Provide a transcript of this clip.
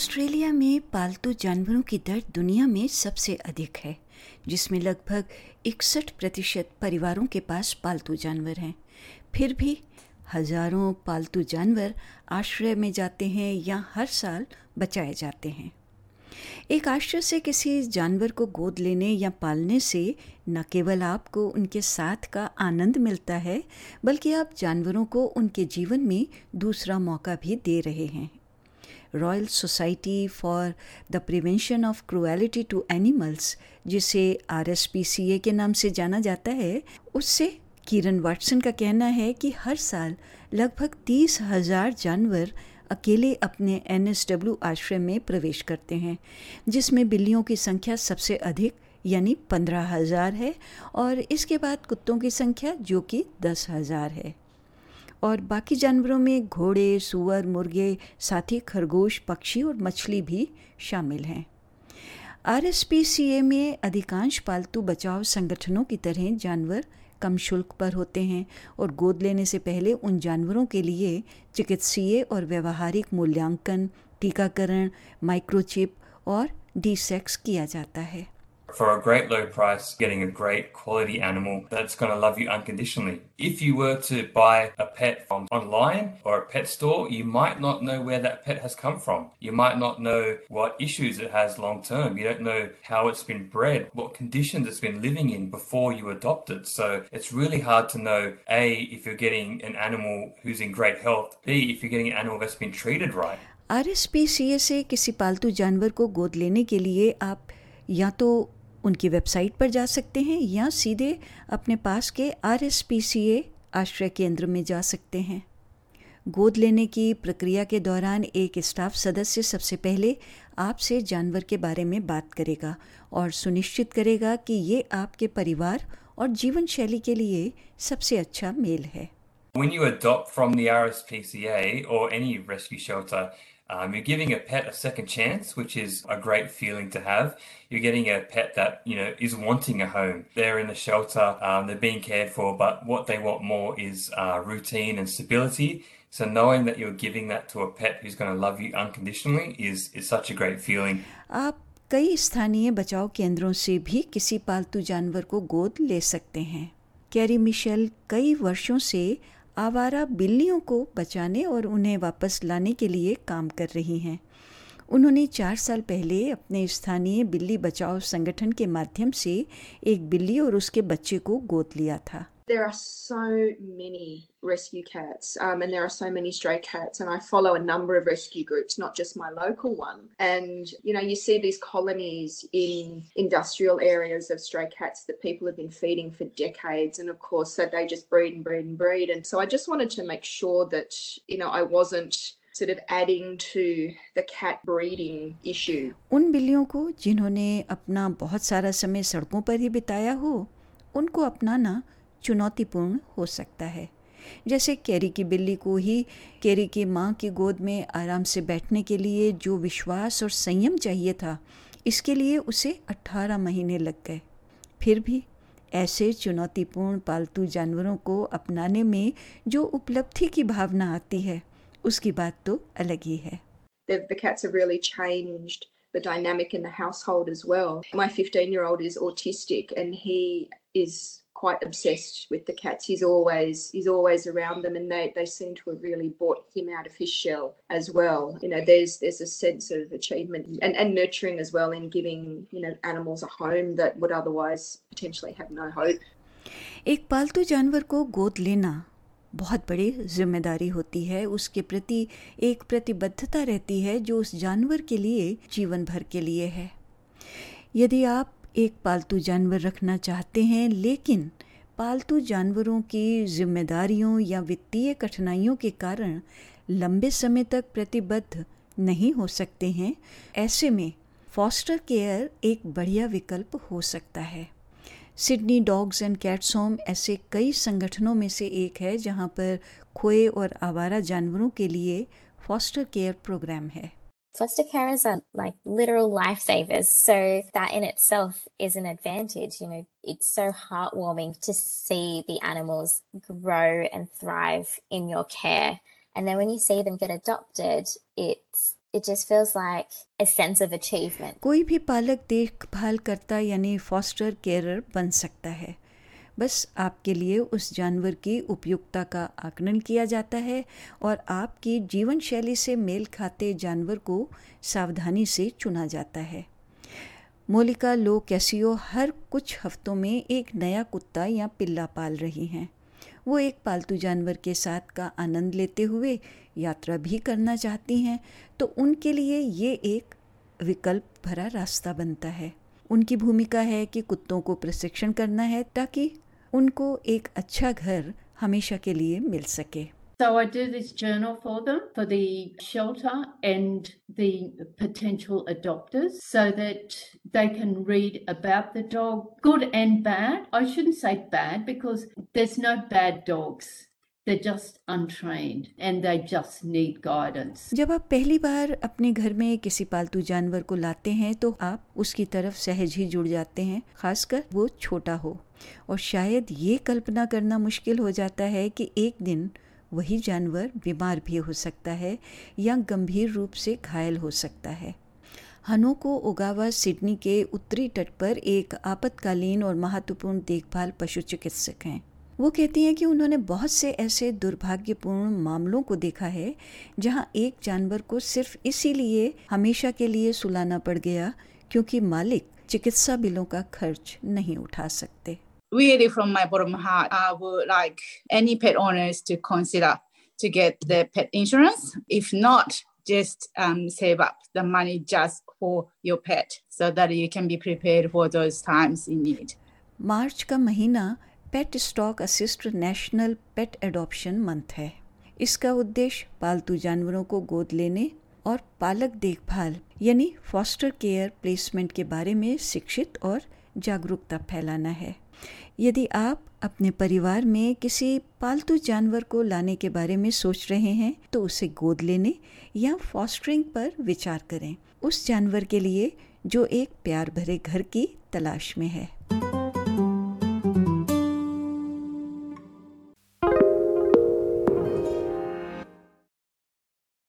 Australia में पालतू जानवरों की दर दुनिया में सबसे अधिक है, जिसमें लगभग इकसठ प्रतिशत परिवारों के पास पालतू जानवर हैं। फिर भी हज़ारों पालतू जानवर आश्रय में जाते हैं या हर साल बचाए जाते हैं। एक आश्रय से किसी जानवर को गोद लेने या पालने से न केवल आपको उनके साथ का आनंद मिलता है, बल्कि आप जानवरों को उनके जीवन में दूसरा मौका भी दे रहे हैं। Royal Society for the Prevention of Cruelty to Animals जिसे आरएसपीसीए के नाम से जाना जाता है, उससे किरण वाटसन का कहना है कि हर साल लगभग तीस हज़ार जानवर अकेले अपने एन आश्रय में प्रवेश करते हैं, जिसमें बिल्लियों की संख्या सबसे अधिक, यानी पंद्रह हज़ार है, और इसके बाद कुत्तों की संख्या जो कि दस हज़ार है। और बाकी जानवरों में घोड़े, सुअर, मुर्गे, साथ ही खरगोश, पक्षी और मछली भी शामिल हैं। आरएसपीसीए में अधिकांश पालतू बचाव संगठनों की तरह जानवर कम शुल्क पर होते हैं और गोद लेने से पहले उन जानवरों के लिए चिकित्सीय और व्यवहारिक मूल्यांकन, टीकाकरण, माइक्रोचिप और डी किया जाता है। for a great low price, getting a great quality animal that's going to love you unconditionally. If you were to buy a pet from online or a pet store, you might not know where that pet has come from. You might not know what issues it has long term. You don't know how it's been bred, what conditions it's been living in before you adopt it. So it's really hard to know A, if you're getting an animal who's in great health, B, if you're getting an animal that's been treated right. R S P C A से किसी पालतू जानवर को गोद लेने के लिए आप या तो उनकी वेबसाइट पर जा सकते हैं या सीधे अपने पास के ए आश्रय केंद्र में जा सकते हैं। गोद लेने की प्रक्रिया के दौरान एक स्टाफ सदस्य सबसे पहले आपसे जानवर के बारे में बात करेगा और सुनिश्चित करेगा कि ये आपके परिवार और जीवन शैली के लिए सबसे अच्छा मेल है। When you adopt from the RSPCA or any rescue shelter, Um, you're giving a pet a second chance, which is a great feeling to have. You're getting a pet that you know is wanting a home. They're in a shelter, um, they're being cared for, but what they want more is uh, routine and stability. So knowing that you're giving that to a pet who's going to love you unconditionally is is such a great feeling. आप कई स्थानीय बचाव केंद्रों से भी किसी पालतू जानवर को गोद ले सकते हैं कैरी मिशेल कई वर्षों से आवारा बिल्लियों को बचाने और उन्हें वापस लाने के लिए काम कर रही हैं। उन्होंने चार साल पहले अपने स्थानीय बिल्ली बचाओ संगठन के माध्यम से एक बिल्ली और उसके बच्चे को गोद लिया था। there are so many rescue cats um, and there are so many stray cats and i follow a number of rescue groups not just my local one and you know you see these colonies in industrial areas of stray cats that people have been feeding for decades and of course so they just breed and breed and breed and so i just wanted to make sure that you know i wasn't sort of adding to the cat breeding issue उन बिल्लियों को जिन्होंने अपना बहुत सारा समय सड़कों पर ही बिताया हो उनको अपनाना चुनौतीपूर्ण हो सकता है। जैसे कैरी की बिल्ली को ही कैरी की माँ की गोद में आराम से बैठने के लिए जो विश्वास और संयम चाहिए था इसके लिए उसे 18 महीने लग गए। फिर भी ऐसे चुनौतीपूर्ण पालतू जानवरों को अपनाने में जो उपलब्धि की भावना आती है उसकी बात तो अलग ही है। The, cats have really changed the dynamic in the household as well. My 15 year old is autistic and he is quite obsessed with the cats. He's always he's always around them, and they they seem to have really brought him out of his shell as well. You know, there's there's a sense of achievement and, and nurturing as well in giving you know animals a home that would otherwise potentially have no hope. एक पालतू जानवर को गोद लेना बहुत बड़ी जिम्मेदारी होती है उसके प्रति एक प्रतिबद्धता रहती है जो उस जानवर के लिए जीवन भर के लिए है यदि आप एक पालतू जानवर रखना चाहते हैं, लेकिन पालतू जानवरों की जिम्मेदारियों या वित्तीय कठिनाइयों के कारण लंबे समय तक प्रतिबद्ध नहीं हो सकते हैं। ऐसे में फॉस्टर केयर एक बढ़िया विकल्प हो सकता है। Sydney Dogs and Cats Home ऐसे कई संगठनों में से एक है, जहाँ पर खोए और आवारा जानवरों के लिए फॉस्टर केयर प्रोग्राम है। Foster carers are like literal lifesavers. So that in itself is an advantage. You know, it's so heartwarming to see the animals grow and thrive in your care. And then when you see them get adopted, it's it just feels like a sense of achievement. कोई भी पालक देखभाल करता यानी foster carer बन सकता है बस आपके लिए उस जानवर की उपयुक्तता का आकलन किया जाता है और आपकी जीवन शैली से मेल खाते जानवर को सावधानी से चुना जाता है। मोलिका, लो कैसियो हर कुछ हफ्तों में एक नया कुत्ता या पिल्ला पाल रही हैं। वो एक पालतू जानवर के साथ का आनंद लेते हुए यात्रा भी करना चाहती हैं तो उनके लिए ये एक विकल्प भरा रास्ता बनता है। उनकी भूमिका है कि कुत्तों को प्रशिक्षण करना है ताकि उनको एक अच्छा घर हमेशा के लिए मिल सके So I do this journal for them, for the shelter and the potential adopters, so that they can read about the dog, good and bad. I shouldn't say bad because there's no bad dogs. जब आप पहली बार अपने घर में किसी पालतू जानवर को लाते हैं तो आप उसकी तरफ़ सहज ही जुड़ जाते हैं, खासकर वो छोटा हो। और शायद ये कल्पना करना मुश्किल हो जाता है कि एक दिन वही जानवर बीमार भी हो सकता है या गंभीर रूप से घायल हो सकता है। हनोको ओगावा सिडनी के उत्तरी तट पर एक आपातकालीन और महत्वपूर्ण देखभाल पशु चिकित्सक हैं। वो कहती हैं कि उन्होंने बहुत से ऐसे दुर्भाग्यपूर्ण मामलों को देखा है जहाँ एक जानवर को सिर्फ़ इसीलिए हमेशा के लिए सुलाना पड़ गया क्योंकि मालिक चिकित्सा बिलों का खर्च नहीं उठा सकते really from my bottom heart, I would like any pet owners to consider to get the pet insurance. If not, just um, save up the money just for your pet so that you can be prepared for those times in need. March का महीना Petstock Assist National Pet Adoption Month है। इसका उद्देश्य पालतू जानवरों को गोद लेने और पालक देखभाल, यानी फॉस्टर केयर प्लेसमेंट के बारे में शिक्षित और जागरूकता फैलाना है। यदि आप अपने परिवार में किसी पालतू जानवर को लाने के बारे में सोच रहे हैं तो उसे गोद लेने या फॉस्टरिंग पर विचार करें। उस जानवर के लिए जो एक प्यार भरे घर की तलाश में है।